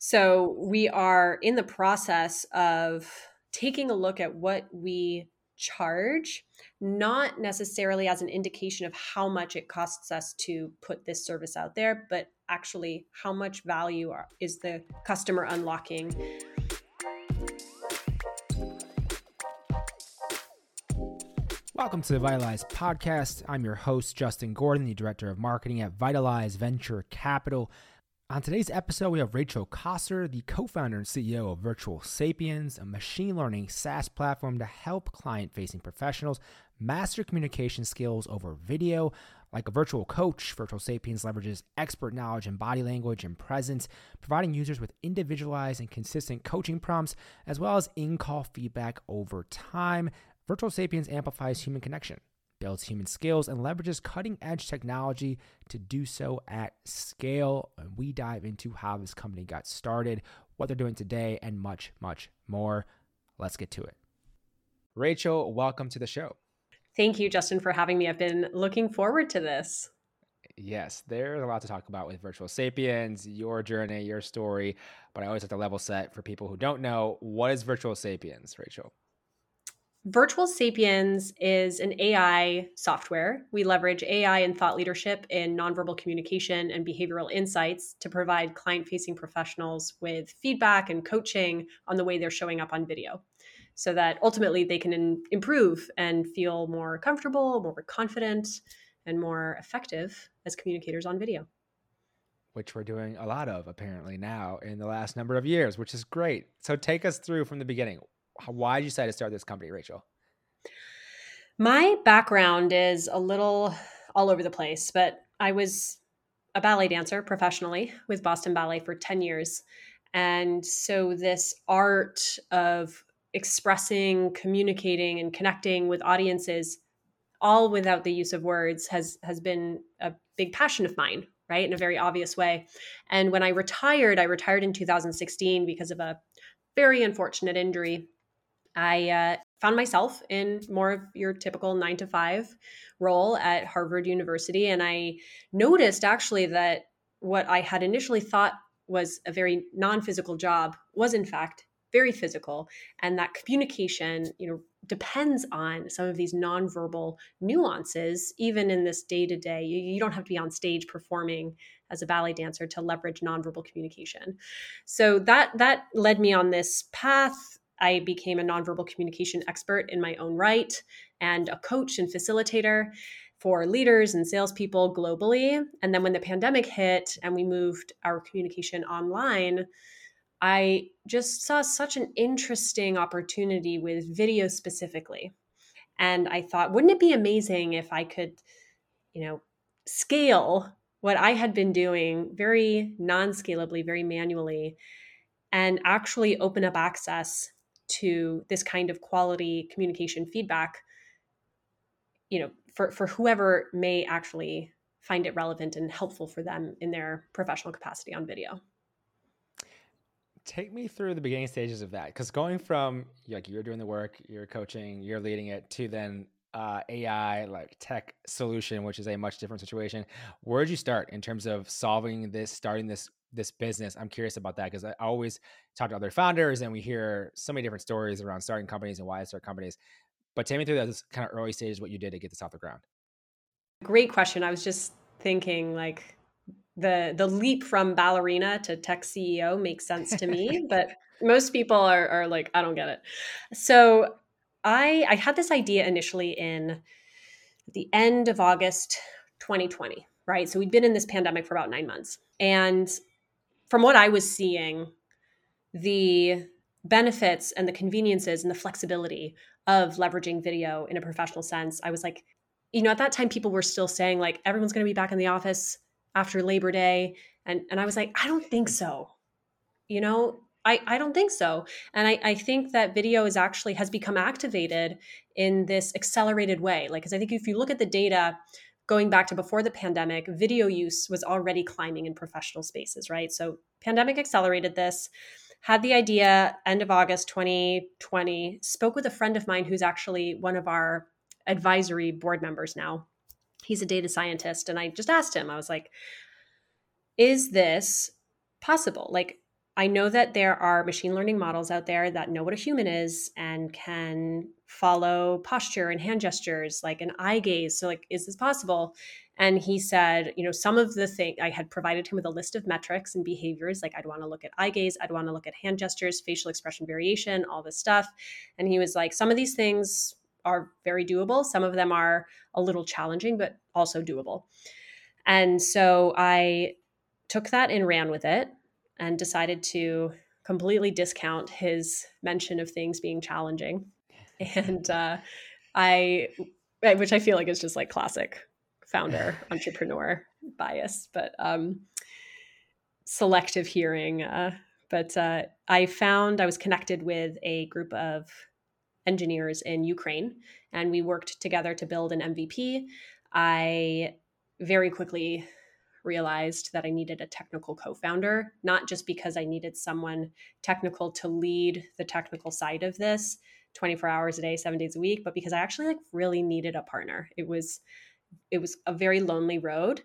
So we are in the process of taking a look at what we charge, not necessarily as an indication of how much it costs us to put this service out there, but actually how much value are, is the customer unlocking. Welcome to the Vitalize podcast. I'm your host, Justin Gordon, the director of marketing at Vitalize Venture Capital. On today's episode, we have Rachel Cossar, the co founder and CEO of Virtual Sapiens, a machine learning SaaS platform to help client facing professionals master communication skills over video. Like a virtual coach, Virtual Sapiens leverages expert knowledge in body language and presence, providing users with individualized and consistent coaching prompts, as well as in call feedback over time. Virtual Sapiens amplifies human connection builds human skills, and leverages cutting edge technology to do so at scale. And we dive into how this company got started, what they're doing today, and much, much more. Let's get to it. Rachel, welcome to the show. Thank you, Justin, for having me. I've been looking forward to this. Yes, there's a lot to talk about with Virtual Sapiens, your journey, your story. But I always have to level set for people who don't know what is Virtual Sapiens, Rachel? Virtual Sapiens is an AI software. We leverage AI and thought leadership in nonverbal communication and behavioral insights to provide client facing professionals with feedback and coaching on the way they're showing up on video so that ultimately they can in- improve and feel more comfortable, more confident, and more effective as communicators on video. Which we're doing a lot of apparently now in the last number of years, which is great. So take us through from the beginning why did you decide to start this company, Rachel? My background is a little all over the place, but I was a ballet dancer professionally with Boston Ballet for 10 years. And so, this art of expressing, communicating, and connecting with audiences, all without the use of words, has, has been a big passion of mine, right? In a very obvious way. And when I retired, I retired in 2016 because of a very unfortunate injury I uh, found myself in more of your typical nine to five role at Harvard University. And I noticed actually that what I had initially thought was a very non physical job was, in fact, very physical. And that communication, you know, depends on some of these nonverbal nuances, even in this day to day. You don't have to be on stage performing as a ballet dancer to leverage nonverbal communication. So that that led me on this path I became a nonverbal communication expert in my own right and a coach and facilitator for leaders and salespeople globally. And then when the pandemic hit and we moved our communication online, I just saw such an interesting opportunity with video specifically. And I thought, wouldn't it be amazing if I could, you know, scale what I had been doing very non scalably, very manually, and actually open up access to this kind of quality communication feedback you know for for whoever may actually find it relevant and helpful for them in their professional capacity on video. Take me through the beginning stages of that because going from like you're doing the work you're coaching you're leading it to then uh, ai like tech solution which is a much different situation. Where did you start in terms of solving this starting this this business i'm curious about that because i always talk to other founders and we hear so many different stories around starting companies and why I start companies but take me through those kind of early stages what you did to get this off the ground. Great question i was just thinking like the the leap from ballerina to tech ceo makes sense to me but most people are, are like i don't get it. So i i had this idea initially in the end of august 2020 right? So we'd been in this pandemic for about nine months and from what I was seeing, the benefits and the conveniences and the flexibility of leveraging video in a professional sense, I was like, you know, at that time, people were still saying like everyone's going to be back in the office after Labor Day, and and I was like, I don't think so. You know, I, I don't think so. And I, I think that video is actually has become activated in this accelerated way. Like, because I think if you look at the data, going back to before the pandemic, video use was already climbing in professional spaces, right? So, pandemic accelerated this. Had the idea end of August 2020, spoke with a friend of mine who's actually one of our advisory board members now. He's a data scientist. And I just asked him, I was like, is this possible? Like, I know that there are machine learning models out there that know what a human is and can follow posture and hand gestures, like an eye gaze. So, like, is this possible? And he said, you know, some of the thing I had provided him with a list of metrics and behaviors, like I'd want to look at eye gaze, I'd want to look at hand gestures, facial expression variation, all this stuff. And he was like, some of these things are very doable. Some of them are a little challenging, but also doable. And so I took that and ran with it and decided to completely discount his mention of things being challenging. And uh, I, which I feel like is just like classic founder entrepreneur bias, but um, selective hearing. Uh, but uh, I found I was connected with a group of engineers in Ukraine, and we worked together to build an MVP. I very quickly realized that I needed a technical co founder, not just because I needed someone technical to lead the technical side of this 24 hours a day, seven days a week, but because I actually like really needed a partner. It was it was a very lonely road,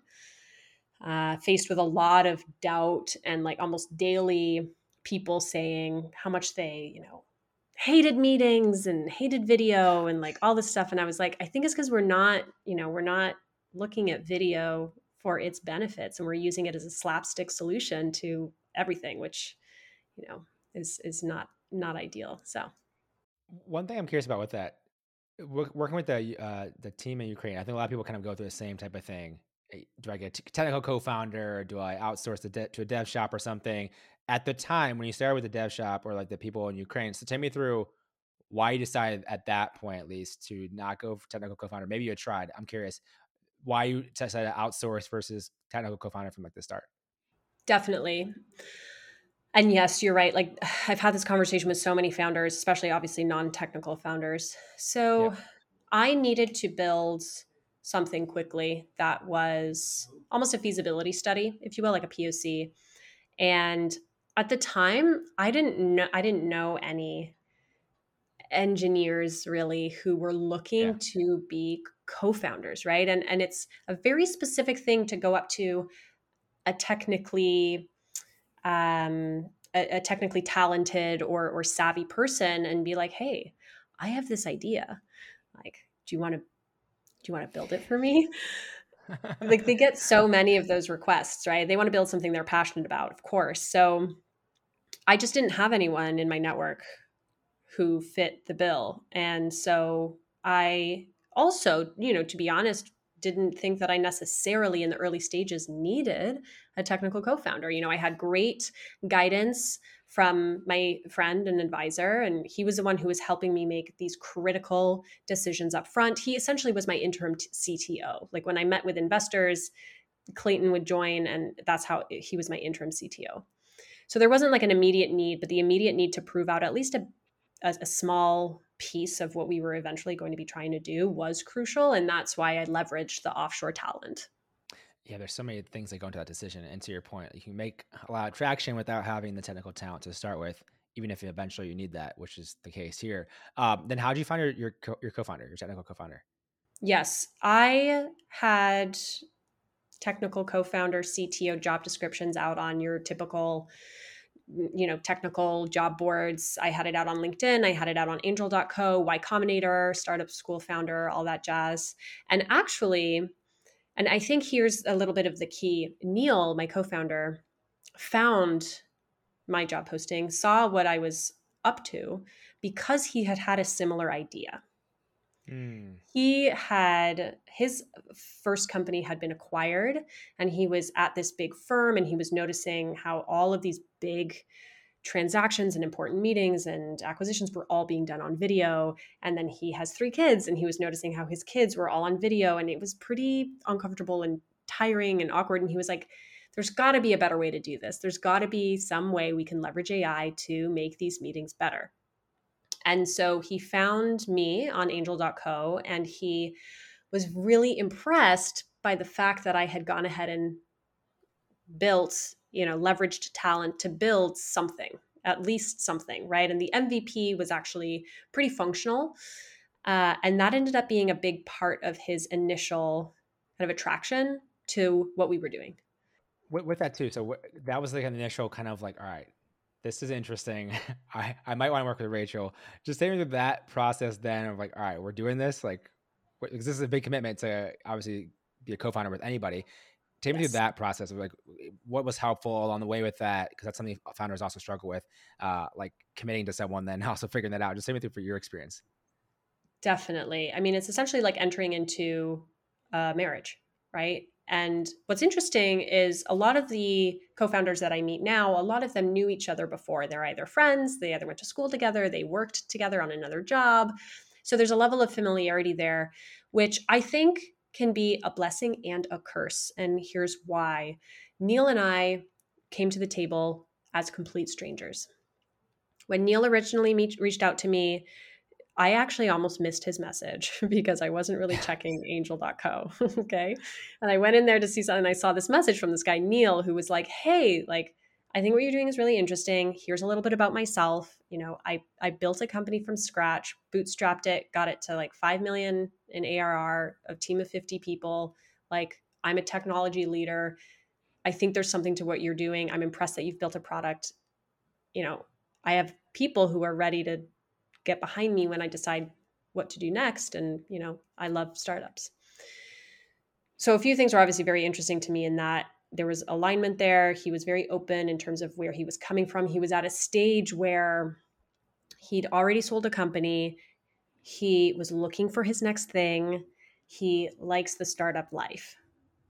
uh, faced with a lot of doubt and like almost daily people saying how much they, you know, hated meetings and hated video and like all this stuff. And I was like, I think it's because we're not, you know, we're not looking at video for its benefits and we're using it as a slapstick solution to everything which you know is is not not ideal so. One thing i'm curious about with that working with the uh, the team in ukraine i think a lot of people kind of go through the same type of thing. Do i get a technical co-founder or do i outsource the de- to a dev shop or something? At the time when you started with the dev shop or like the people in ukraine so take me through why you decided at that point at least to not go for technical co-founder. Maybe you tried i'm curious why you decided to outsource versus technical co-founder from like the start definitely and yes you're right like i've had this conversation with so many founders especially obviously non-technical founders so yeah. i needed to build something quickly that was almost a feasibility study if you will like a poc and at the time i didn't know i didn't know any engineers really who were looking yeah. to be co-founders right? And and it's a very specific thing to go up to a technically um a, a technically talented or or savvy person and be like hey i have this idea. Like do you want to do you want to build it for me? Like they get so many of those requests right? They want to build something they're passionate about of course. So i just didn't have anyone in my network who fit the bill. And so i also, you know, to be honest, didn't think that I necessarily in the early stages needed a technical co founder. You know, I had great guidance from my friend and advisor, and he was the one who was helping me make these critical decisions up front. He essentially was my interim CTO. Like when I met with investors, Clayton would join, and that's how he was my interim CTO. So there wasn't like an immediate need, but the immediate need to prove out at least a, a, a small piece of what we were eventually going to be trying to do was crucial. And that's why I leveraged the offshore talent. Yeah, there's so many things that go into that decision. And to your point, you can make a lot of traction without having the technical talent to start with, even if eventually you need that, which is the case here. Um, then how did you find your your, co- your co-founder, your technical co-founder? Yes, I had technical co-founder, CTO job descriptions out on your typical you know technical job boards. I had it out on linkedin. I had it out on angel.co y combinator startup school founder all that jazz. And actually and i think here's a little bit of the key. Neil my co-founder found my job posting saw what i was up to because he had had a similar idea Mm. He had his first company had been acquired, and he was at this big firm, and he was noticing how all of these big transactions and important meetings and acquisitions were all being done on video. And then he has three kids, and he was noticing how his kids were all on video, and it was pretty uncomfortable and tiring and awkward. And he was like, there's got to be a better way to do this. There's got to be some way we can leverage AI to make these meetings better. And so he found me on angel.co and he was really impressed by the fact that I had gone ahead and built, you know, leveraged talent to build something, at least something, right? And the MVP was actually pretty functional. Uh, and that ended up being a big part of his initial kind of attraction to what we were doing. With, with that too, so that was like an initial kind of like, all right, this is interesting. I, I might want to work with Rachel. Just take me through that process then of like, all right, we're doing this. Like, because this is a big commitment to obviously be a co-founder with anybody. Take me through that process of like what was helpful along the way with that because that's something founders also struggle with, uh, like committing to someone, then also figuring that out. Just take me through for your experience. Definitely. I mean, it's essentially like entering into a marriage, right? And what's interesting is a lot of the co founders that I meet now, a lot of them knew each other before. They're either friends, they either went to school together, they worked together on another job. So there's a level of familiarity there, which I think can be a blessing and a curse. And here's why Neil and I came to the table as complete strangers. When Neil originally reached out to me, I actually almost missed his message because I wasn't really checking angel.co. okay. And I went in there to see something. And I saw this message from this guy, Neil, who was like, Hey, like, I think what you're doing is really interesting. Here's a little bit about myself. You know, I, I built a company from scratch, bootstrapped it, got it to like 5 million in ARR, a team of 50 people. Like, I'm a technology leader. I think there's something to what you're doing. I'm impressed that you've built a product. You know, I have people who are ready to get behind me when I decide what to do next. And, you know, I love startups. So a few things were obviously very interesting to me in that there was alignment there. He was very open in terms of where he was coming from. He was at a stage where he'd already sold a company. He was looking for his next thing. He likes the startup life.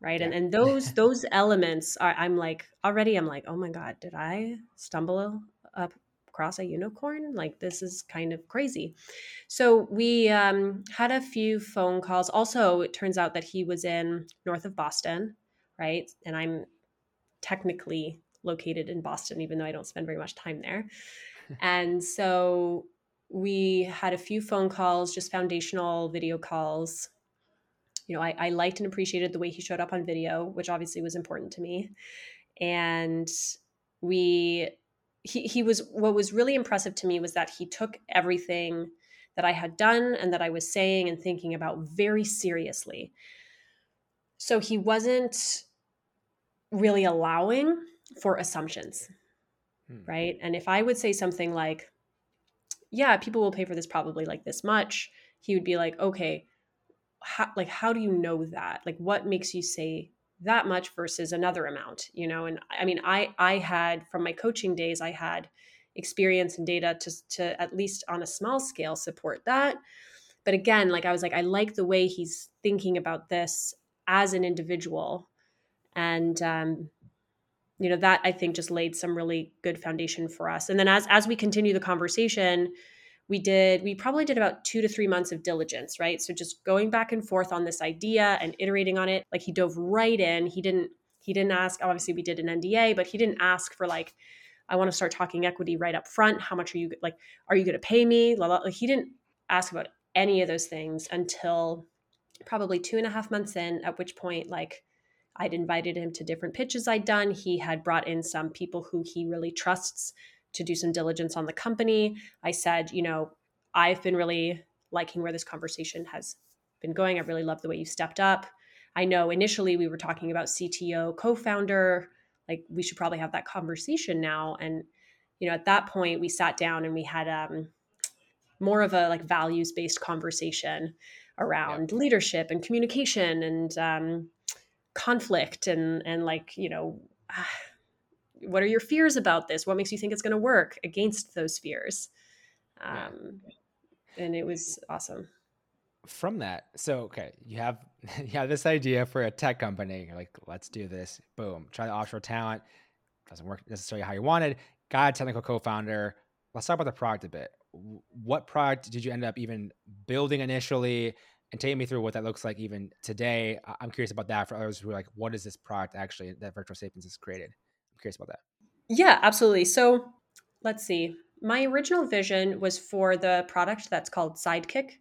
Right. Yeah. And and those those elements are I'm like already I'm like, oh my God, did I stumble up across a unicorn like this is kind of crazy. So we um, had a few phone calls. Also it turns out that he was in north of boston right? And i'm technically located in boston even though i don't spend very much time there. And so we had a few phone calls just foundational video calls. You know I, I liked and appreciated the way he showed up on video which obviously was important to me. And we he, he was what was really impressive to me was that he took everything that I had done and that I was saying and thinking about very seriously. So he wasn't really allowing for assumptions, hmm. right? And if I would say something like, yeah, people will pay for this probably like this much, he would be like, okay, how, like how do you know that? Like what makes you say that much versus another amount you know and i mean i i had from my coaching days i had experience and data to to at least on a small scale support that. But again like i was like i like the way he's thinking about this as an individual. And um you know that i think just laid some really good foundation for us. And then as as we continue the conversation we did we probably did about two to three months of diligence right? So just going back and forth on this idea and iterating on it. Like he dove right in. He didn't he didn't ask obviously we did an nda but he didn't ask for like i want to start talking equity right up front. How much are you like are you going to pay me? Like he didn't ask about any of those things until probably two and a half months in at which point like I'd invited him to different pitches I'd done. He had brought in some people who he really trusts to do some diligence on the company. I said, you know, I've been really liking where this conversation has been going. I really love the way you stepped up. I know initially we were talking about CTO, co founder, like we should probably have that conversation now. And, you know, at that point we sat down and we had um, more of a like values based conversation around yeah. leadership and communication and um, conflict and, and like, you know, what are your fears about this? What makes you think it's going to work against those fears? Um. And it was awesome. From that, so okay, you have you have this idea for a tech company. You're like, let's do this. Boom, try the offshore talent. Doesn't work necessarily how you wanted. Got a technical co-founder. Let's talk about the product a bit. What product did you end up even building initially? and take me through what that looks like even today. I'm curious about that for others who are like, what is this product actually that Virtual Sapiens has created? Curious about that. Yeah, absolutely. So let's see. My original vision was for the product that's called Sidekick,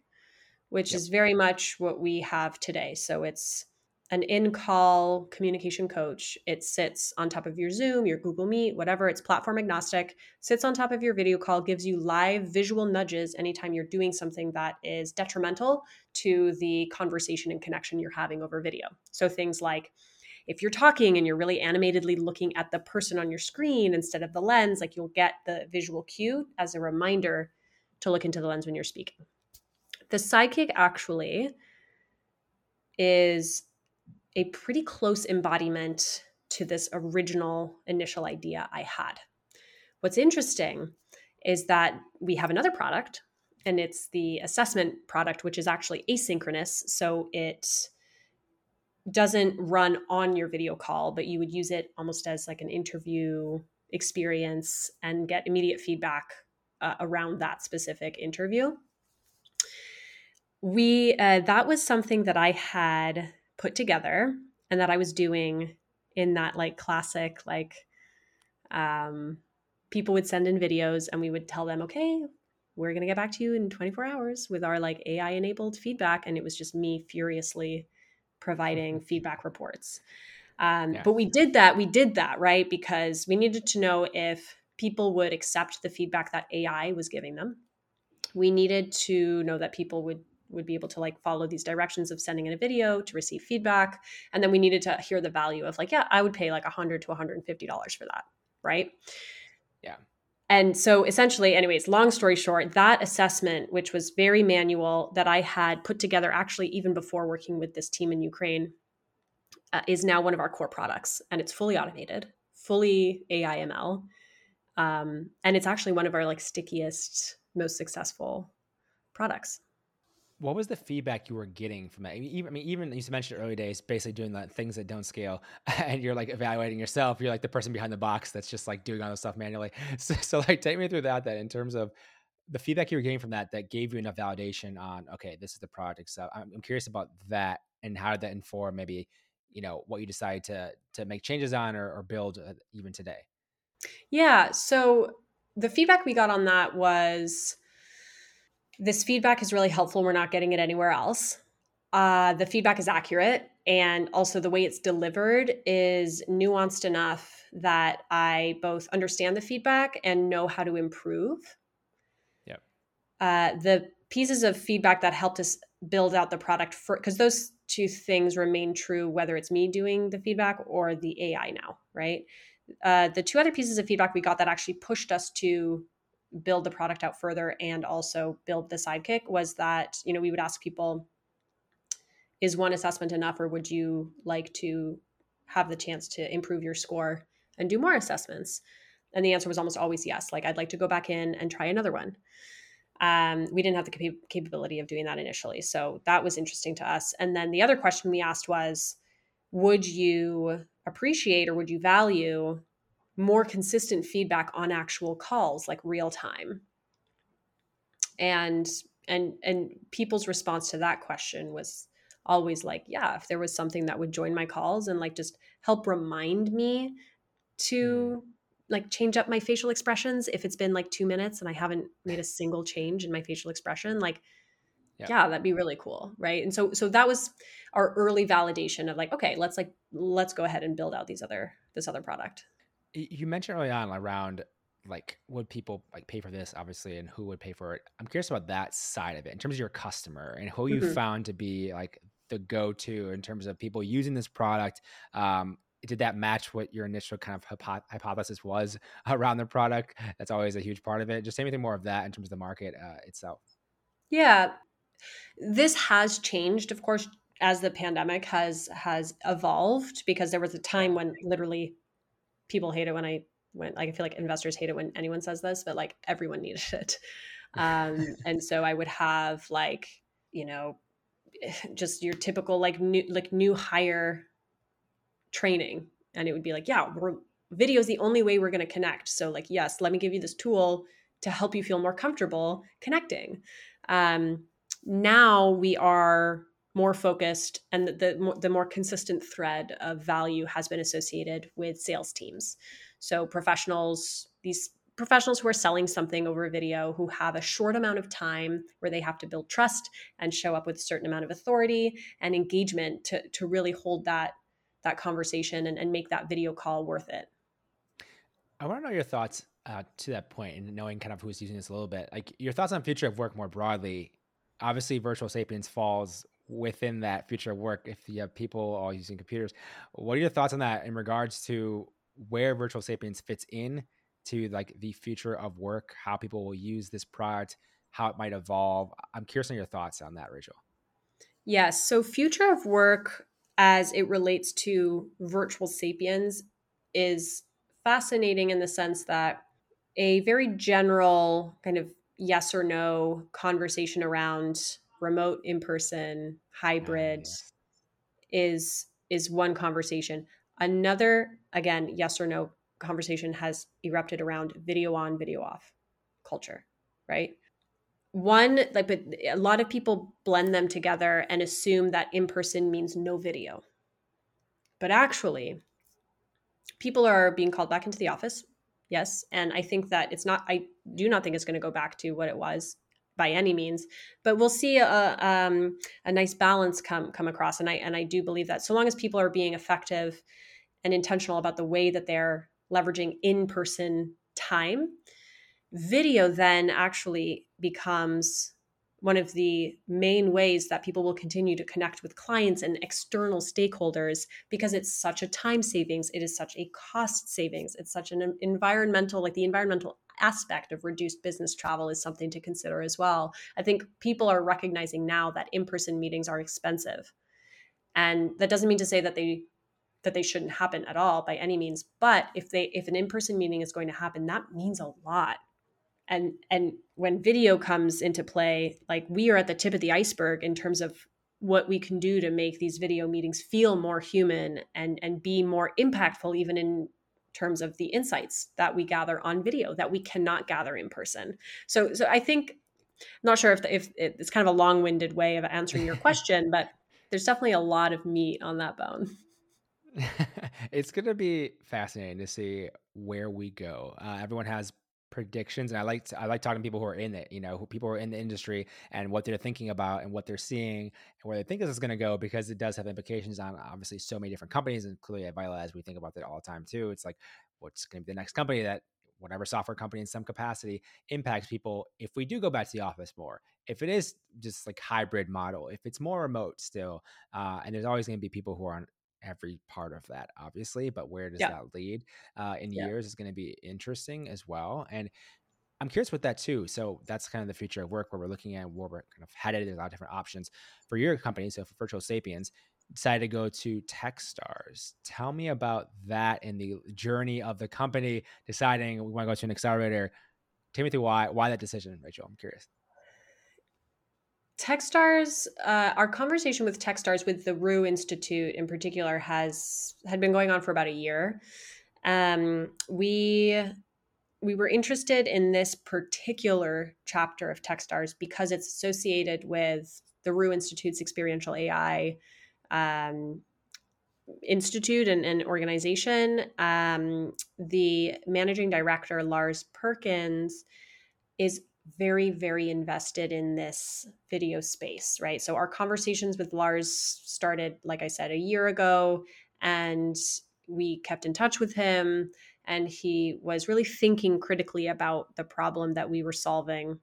which yep. is very much what we have today. So it's an in call communication coach. It sits on top of your Zoom, your Google Meet, whatever. It's platform agnostic, sits on top of your video call, gives you live visual nudges anytime you're doing something that is detrimental to the conversation and connection you're having over video. So things like, if you're talking and you're really animatedly looking at the person on your screen instead of the lens, like you'll get the visual cue as a reminder to look into the lens when you're speaking. The sidekick actually is a pretty close embodiment to this original initial idea I had. What's interesting is that we have another product, and it's the assessment product, which is actually asynchronous. So it doesn't run on your video call, but you would use it almost as like an interview experience and get immediate feedback uh, around that specific interview. We uh, that was something that I had put together and that I was doing in that like classic like um people would send in videos and we would tell them okay we're going to get back to you in 24 hours with our like AI enabled feedback and it was just me furiously providing mm-hmm. feedback reports. Um, yeah. But we did that. We did that, right? Because we needed to know if people would accept the feedback that AI was giving them. We needed to know that people would would be able to like follow these directions of sending in a video to receive feedback and then we needed to hear the value of like yeah i would pay like 100 to 150 dollars for that right yeah and so essentially anyways long story short that assessment which was very manual that i had put together actually even before working with this team in ukraine uh, is now one of our core products and it's fully automated fully aiml um, and it's actually one of our like stickiest most successful products what was the feedback you were getting from that? Even, I mean, even you mentioned early days, basically doing the things that don't scale, and you're like evaluating yourself. You're like the person behind the box that's just like doing all this stuff manually. So, so like, take me through that. That in terms of the feedback you were getting from that, that gave you enough validation on, okay, this is the project. So I'm, I'm curious about that and how did that inform maybe, you know, what you decided to to make changes on or, or build uh, even today. Yeah. So the feedback we got on that was this feedback is really helpful. We're not getting it anywhere else. Uh, the feedback is accurate. And also, the way it's delivered is nuanced enough that I both understand the feedback and know how to improve. Yep. Uh, the pieces of feedback that helped us build out the product for because those two things remain true whether it's me doing the feedback or the AI now, right? Uh, the two other pieces of feedback we got that actually pushed us to build the product out further and also build the sidekick was that you know we would ask people is one assessment enough or would you like to have the chance to improve your score and do more assessments? And the answer was almost always yes like i'd like to go back in and try another one. Um, we didn't have the cap- capability of doing that initially so that was interesting to us. And then the other question we asked was would you appreciate or would you value more consistent feedback on actual calls like real time and and and people's response to that question was always like yeah if there was something that would join my calls and like just help remind me to mm. like change up my facial expressions if it's been like 2 minutes and I haven't made a single change in my facial expression like yeah. yeah that'd be really cool right and so so that was our early validation of like okay let's like let's go ahead and build out these other this other product you mentioned early on around like would people like pay for this obviously and who would pay for it? I'm curious about that side of it in terms of your customer and who mm-hmm. you found to be like the go-to in terms of people using this product um, did that match what your initial kind of hypo- hypothesis was around the product? That's always a huge part of it. Just say anything more of that in terms of the market uh, itself. Yeah. This has changed of course as the pandemic has has evolved because there was a time when literally people hate it when I when like I feel like investors hate it when anyone says this, but like everyone needed it. Um, and so I would have like, you know, just your typical like new like new hire training. And it would be like, yeah, we're video is the only way we're going to connect. So like, yes, let me give you this tool to help you feel more comfortable connecting. Um, now we are more focused and the, the, more consistent thread of value has been associated with sales teams. So professionals these professionals who are selling something over a video who have a short amount of time where they have to build trust and show up with a certain amount of authority and engagement to, to really hold that that conversation and, and make that video call worth it. I want to know your thoughts uh, to that point and knowing kind of who's using this a little bit. Like your thoughts on future of work more broadly. Obviously virtual sapiens falls within that future of work if you have people all using computers. What are your thoughts on that in regards to where virtual sapiens fits in to like the future of work, how people will use this product, how it might evolve? I'm curious on your thoughts on that, Rachel. Yes. So, future of work as it relates to virtual sapiens is fascinating in the sense that a very general kind of yes or no conversation around remote in person hybrid is is one conversation. Another again yes or no conversation has erupted around video on video off culture right? One like but a lot of people blend them together and assume that in person means no video. But actually people are being called back into the office yes and i think that it's not i do not think it's going to go back to what it was by any means but we'll see a, um, a nice balance come come across and i and i do believe that. So long as people are being effective and intentional about the way that they're leveraging in-person time video then actually becomes one of the main ways that people will continue to connect with clients and external stakeholders because it's such a time savings it is such a cost savings it's such an environmental like the environmental aspect of reduced business travel is something to consider as well. I think people are recognizing now that in-person meetings are expensive. And that doesn't mean to say that they that they shouldn't happen at all by any means but if they if an in-person meeting is going to happen that means a lot. And and when video comes into play like we are at the tip of the iceberg in terms of what we can do to make these video meetings feel more human and and be more impactful even in terms of the insights that we gather on video that we cannot gather in person so so i think not sure if the, if it's kind of a long-winded way of answering your question but there's definitely a lot of meat on that bone it's going to be fascinating to see where we go. Uh, everyone has predictions and i like to, i like talking to people who are in it you know who people who are in the industry and what they're thinking about and what they're seeing and where they think this is going to go because it does have implications on obviously so many different companies and clearly at Vitalize we think about that all the time too. It's like what's going to be the next company that whatever software company in some capacity impacts people if we do go back to the office more if it is just like hybrid model if it's more remote still uh, and there's always going to be people who are on every part of that, obviously, but where does yeah. that lead uh, in yeah. years is going to be interesting as well. And I'm curious with that too. So that's kind of the future of work where we're looking at where we're kind of headed. There's a lot of different options for your company. So for Virtual Sapiens, decided to go to Techstars. Tell me about that and the journey of the company deciding we want to go to an accelerator. Tell me through why why that decision, Rachel. I'm curious. Techstars, uh, our conversation with Techstars with the Roux Institute in particular has had been going on for about a year. Um, we we were interested in this particular chapter of Techstars because it's associated with the Roux Institute's experiential AI um, institute and, and organization. Um, the managing director Lars Perkins is very very invested in this video space right? So our conversations with lars started like i said a year ago and we kept in touch with him and he was really thinking critically about the problem that we were solving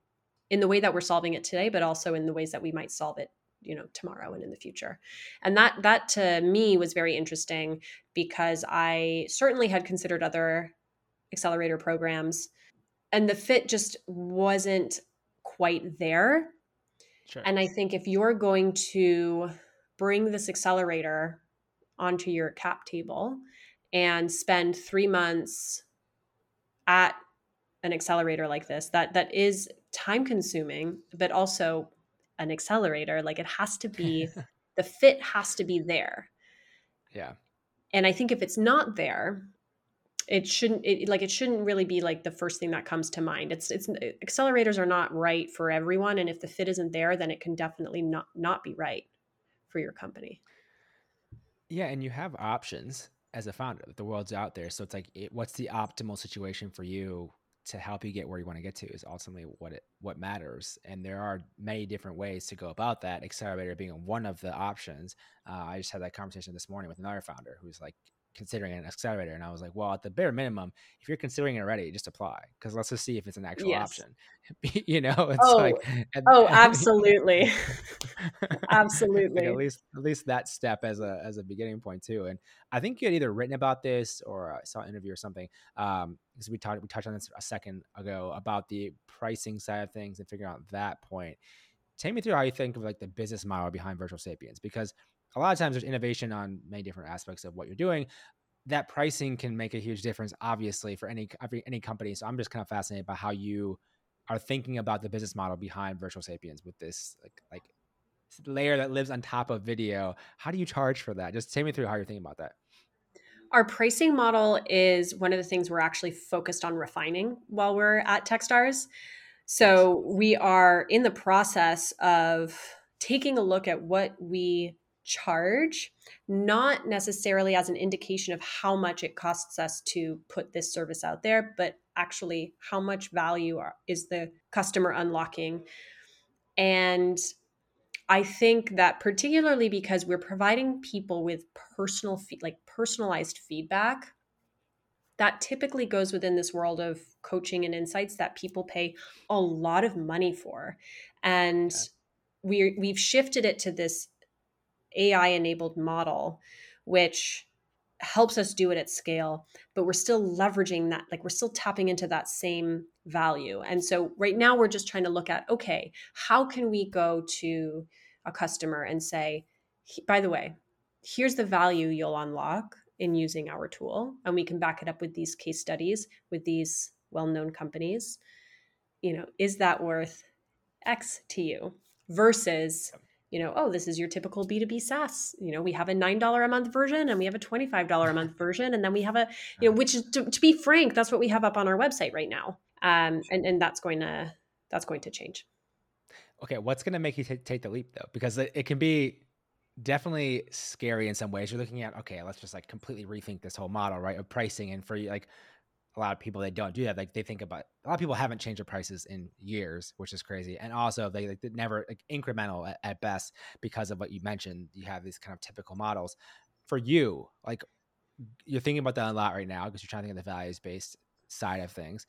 in the way that we're solving it today but also in the ways that we might solve it you know tomorrow and in the future. And that that to me was very interesting because i certainly had considered other accelerator programs and the fit just wasn't quite there. Sure. And I think if you're going to bring this accelerator onto your cap table and spend three months at an accelerator like this, that that is time consuming, but also an accelerator. Like it has to be the fit has to be there. Yeah. And I think if it's not there, it shouldn't it, like it shouldn't really be like the first thing that comes to mind. It's it's accelerators are not right for everyone and if the fit isn't there then it can definitely not not be right for your company. Yeah and you have options as a founder. The world's out there so it's like it, what's the optimal situation for you to help you get where you want to get to is ultimately what it what matters and there are many different ways to go about that accelerator being one of the options. Uh, i just had that conversation this morning with another founder who's like considering an accelerator and i was like well at the bare minimum if you're considering it already just apply because let's just see if it's an actual yes. option. You know it's oh, like and, oh absolutely absolutely. Like at least at least that step as a as a beginning point too and i think you had either written about this or I saw an interview or something um because we talked we touched on this a second ago about the pricing side of things and figuring out that point. Take me through how you think of like the business model behind virtual sapiens because a lot of times there's innovation on many different aspects of what you're doing. That pricing can make a huge difference obviously for any every, any company. So i'm just kind of fascinated by how you are thinking about the business model behind virtual sapiens with this like like layer that lives on top of video. How do you charge for that? Just take me through how you're thinking about that. Our pricing model is one of the things we're actually focused on refining while we're at techstars. So we are in the process of taking a look at what we charge, not necessarily as an indication of how much it costs us to put this service out there, but actually how much value are, is the customer unlocking. And I think that particularly because we're providing people with personal, like personalized feedback, that typically goes within this world of coaching and insights that people pay a lot of money for. And we we've shifted it to this AI enabled model, which helps us do it at scale, but we're still leveraging that, like we're still tapping into that same value. And so right now we're just trying to look at okay, how can we go to a customer and say, by the way, here's the value you'll unlock in using our tool. And we can back it up with these case studies with these well known companies. You know, is that worth X to you versus you know, oh, this is your typical B2B SaaS. You know, we have a $9 a month version and we have a $25 a month version. And then we have a, you know, which is to, to be frank, that's what we have up on our website right now. Um, and, and that's going to, that's going to change. Okay. What's going to make you t- take the leap though? Because it, it can be definitely scary in some ways. You're looking at, okay, let's just like completely rethink this whole model, right? Of pricing. And for you, like, a lot of people they don't do that like they think about a lot of people haven't changed their prices in years which is crazy and also they like never like incremental at, at, best because of what you mentioned you have these kind of typical models. For you like you're thinking about that a lot right now because you're trying to think of the values based side of things.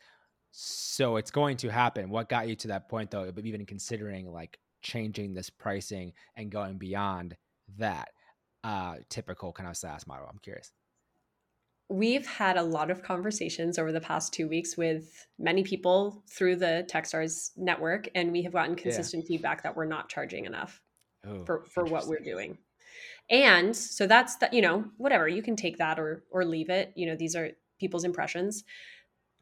So it's going to happen. What got you to that point though but even considering like changing this pricing and going beyond that uh typical kind of SaaS model? I'm curious we've had a lot of conversations over the past two weeks with many people through the Techstars network, and we have gotten consistent yeah. feedback that we're not charging enough oh, for for what we're doing. And so that's that. You know, whatever you can take that or or leave it. You know, these are people's impressions.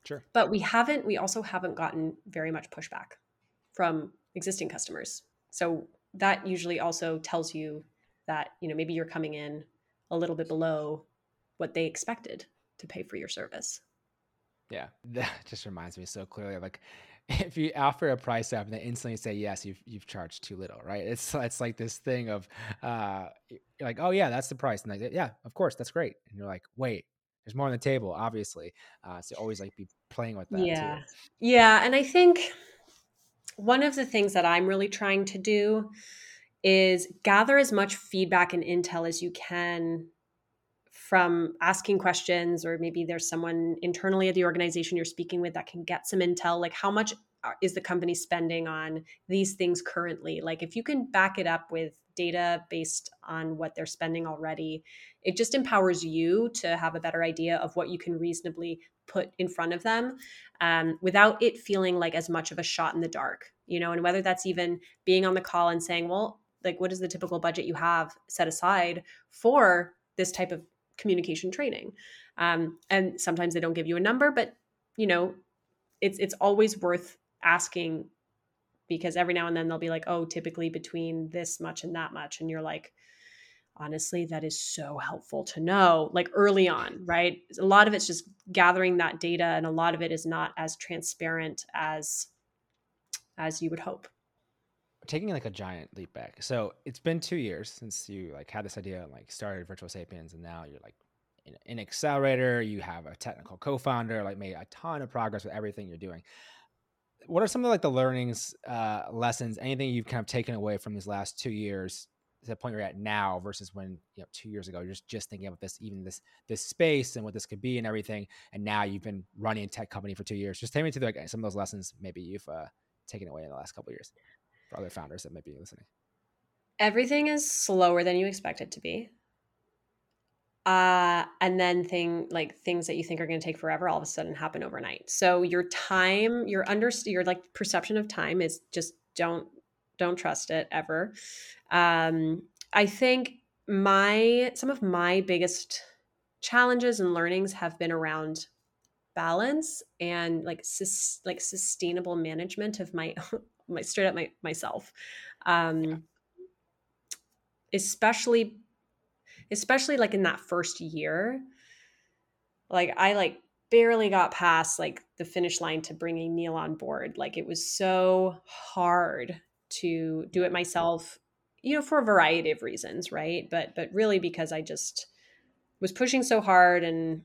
Sure. But we haven't. We also haven't gotten very much pushback from existing customers. So that usually also tells you that you know maybe you're coming in a little bit below what they expected to pay for your service. Yeah, that just reminds me so clearly like if you offer a price up and they instantly say yes, you've you've charged too little, right? It's it's like this thing of uh like, oh yeah, that's the price. And like, yeah, of course, that's great. And you're like, wait, there's more on the table, obviously. Uh so always like be playing with that. Yeah. Too. Yeah. And I think one of the things that I'm really trying to do is gather as much feedback and intel as you can from asking questions or maybe there's someone internally at the organization you're speaking with that can get some intel like how much uh, is the company spending on these things currently? Like if you can back it up with data based on what they're spending already it just empowers you to have a better idea of what you can reasonably put in front of them um, without it feeling like as much of a shot in the dark you know? And whether that's even being on the call and saying well like what is the typical budget you have set aside for this type of communication training. Um, and sometimes they don't give you a number, but you know, it's it's always worth asking because every now and then they'll be like, oh, typically between this much and that much. And you're like, honestly, that is so helpful to know, like early on, right? A lot of it's just gathering that data, and a lot of it is not as transparent as as you would hope taking like a giant leap back. So it's been two years since you like had this idea and like started Virtual Sapiens, and now you're like in an accelerator. You have a technical co-founder, like made a ton of progress with everything you're doing. What are some of like the learnings, uh, lessons, anything you've kind of taken away from these last two years to the point you're at now versus when you know two years ago you're just just thinking about this even this this space and what this could be and everything and now you've been running a tech company for two years just take me to like some of those lessons maybe you've uh, taken away in the last couple years for other founders that might be listening. Everything is slower than you expect it to be. Uh, and then thing like things that you think are going to take forever all of a sudden happen overnight. So your time your under your like perception of time is just don't don't trust it ever. Um, i think my some of my biggest challenges and learnings have been around balance and like sus- like sustainable management of my my straight up my myself. Um especially especially like in that first year like i like barely got past like the finish line to bringing neil on board. Like it was so hard to do it myself you know for a variety of reasons right? But but really because i just was pushing so hard and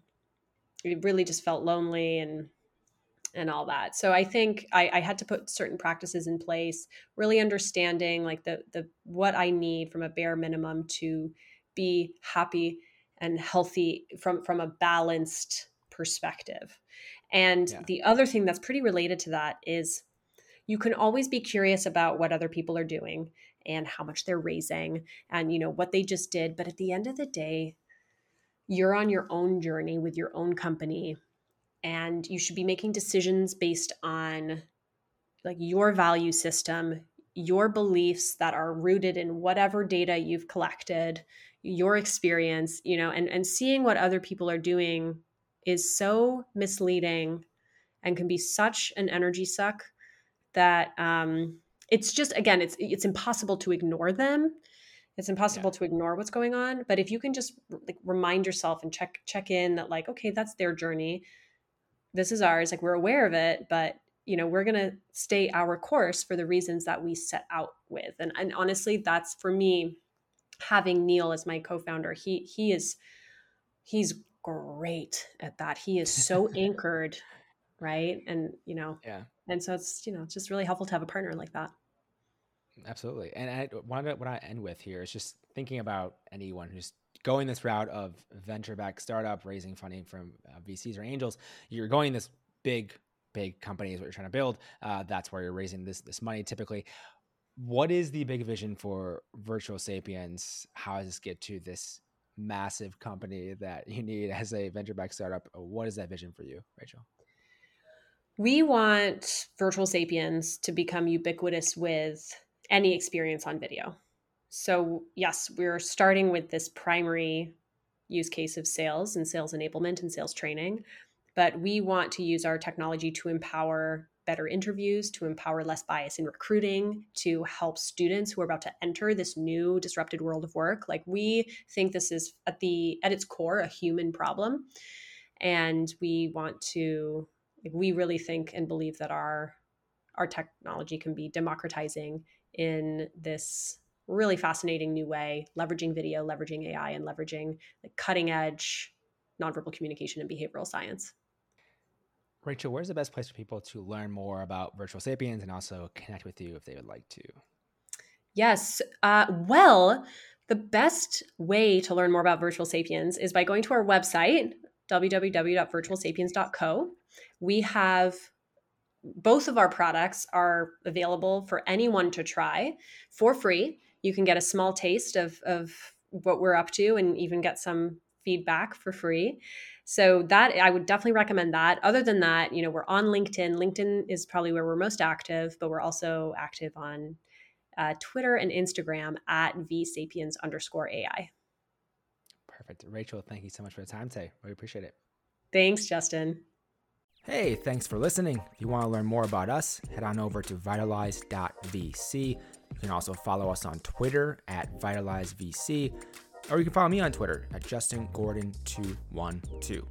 it really just felt lonely and and all that. So i think I, I had to put certain practices in place really understanding like the the what i need from a bare minimum to be happy and healthy from from a balanced perspective. And yeah. the other thing that's pretty related to that is you can always be curious about what other people are doing and how much they're raising and you know what they just did. But at the end of the day you're on your own journey with your own company and you should be making decisions based on like your value system your beliefs that are rooted in whatever data you've collected your experience you know and and seeing what other people are doing is so misleading and can be such an energy suck that um it's just again it's it's impossible to ignore them it's impossible yeah. to ignore what's going on but if you can just like remind yourself and check check in that like okay that's their journey this is ours like we're aware of it but you know we're going to stay our course for the reasons that we set out with and and honestly that's for me having Neil as my co-founder, he he is he's great at that. He is so anchored, right? And you know, yeah. And so it's you know it's just really helpful to have a partner like that. Absolutely. And I wanted what I end with here is just thinking about anyone who's going this route of venture back startup, raising funding from uh, VCs or angels. You're going this big, big company is what you're trying to build. Uh, that's where you're raising this this money typically what is the big vision for virtual sapiens how does this get to this massive company that you need as a venture back startup what is that vision for you rachel we want virtual sapiens to become ubiquitous with any experience on video so yes we're starting with this primary use case of sales and sales enablement and sales training but we want to use our technology to empower better interviews, to empower less bias in recruiting, to help students who are about to enter this new disrupted world of work. Like we think this is at the at its core a human problem. And we want to like we really think and believe that our our technology can be democratizing in this really fascinating new way, leveraging video, leveraging AI, and leveraging like cutting edge nonverbal communication and behavioral science. Rachel, where's the best place for people to learn more about Virtual Sapiens and also connect with you if they would like to? Yes. Uh, well, the best way to learn more about Virtual Sapiens is by going to our website, www.virtualsapiens.co. We have both of our products are available for anyone to try for free. You can get a small taste of, of what we're up to and even get some feedback for free. So that I would definitely recommend that. Other than that, you know, we're on LinkedIn. LinkedIn is probably where we're most active, but we're also active on uh, Twitter and Instagram at vsapiens underscore AI. Perfect. Rachel, thank you so much for the time today. We appreciate it. Thanks, Justin. Hey, thanks for listening. If you want to learn more about us, head on over to vitalize.vc. You can also follow us on Twitter at vitalizevc or you can follow me on Twitter at JustinGordon212.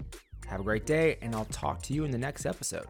Have a great day, and I'll talk to you in the next episode.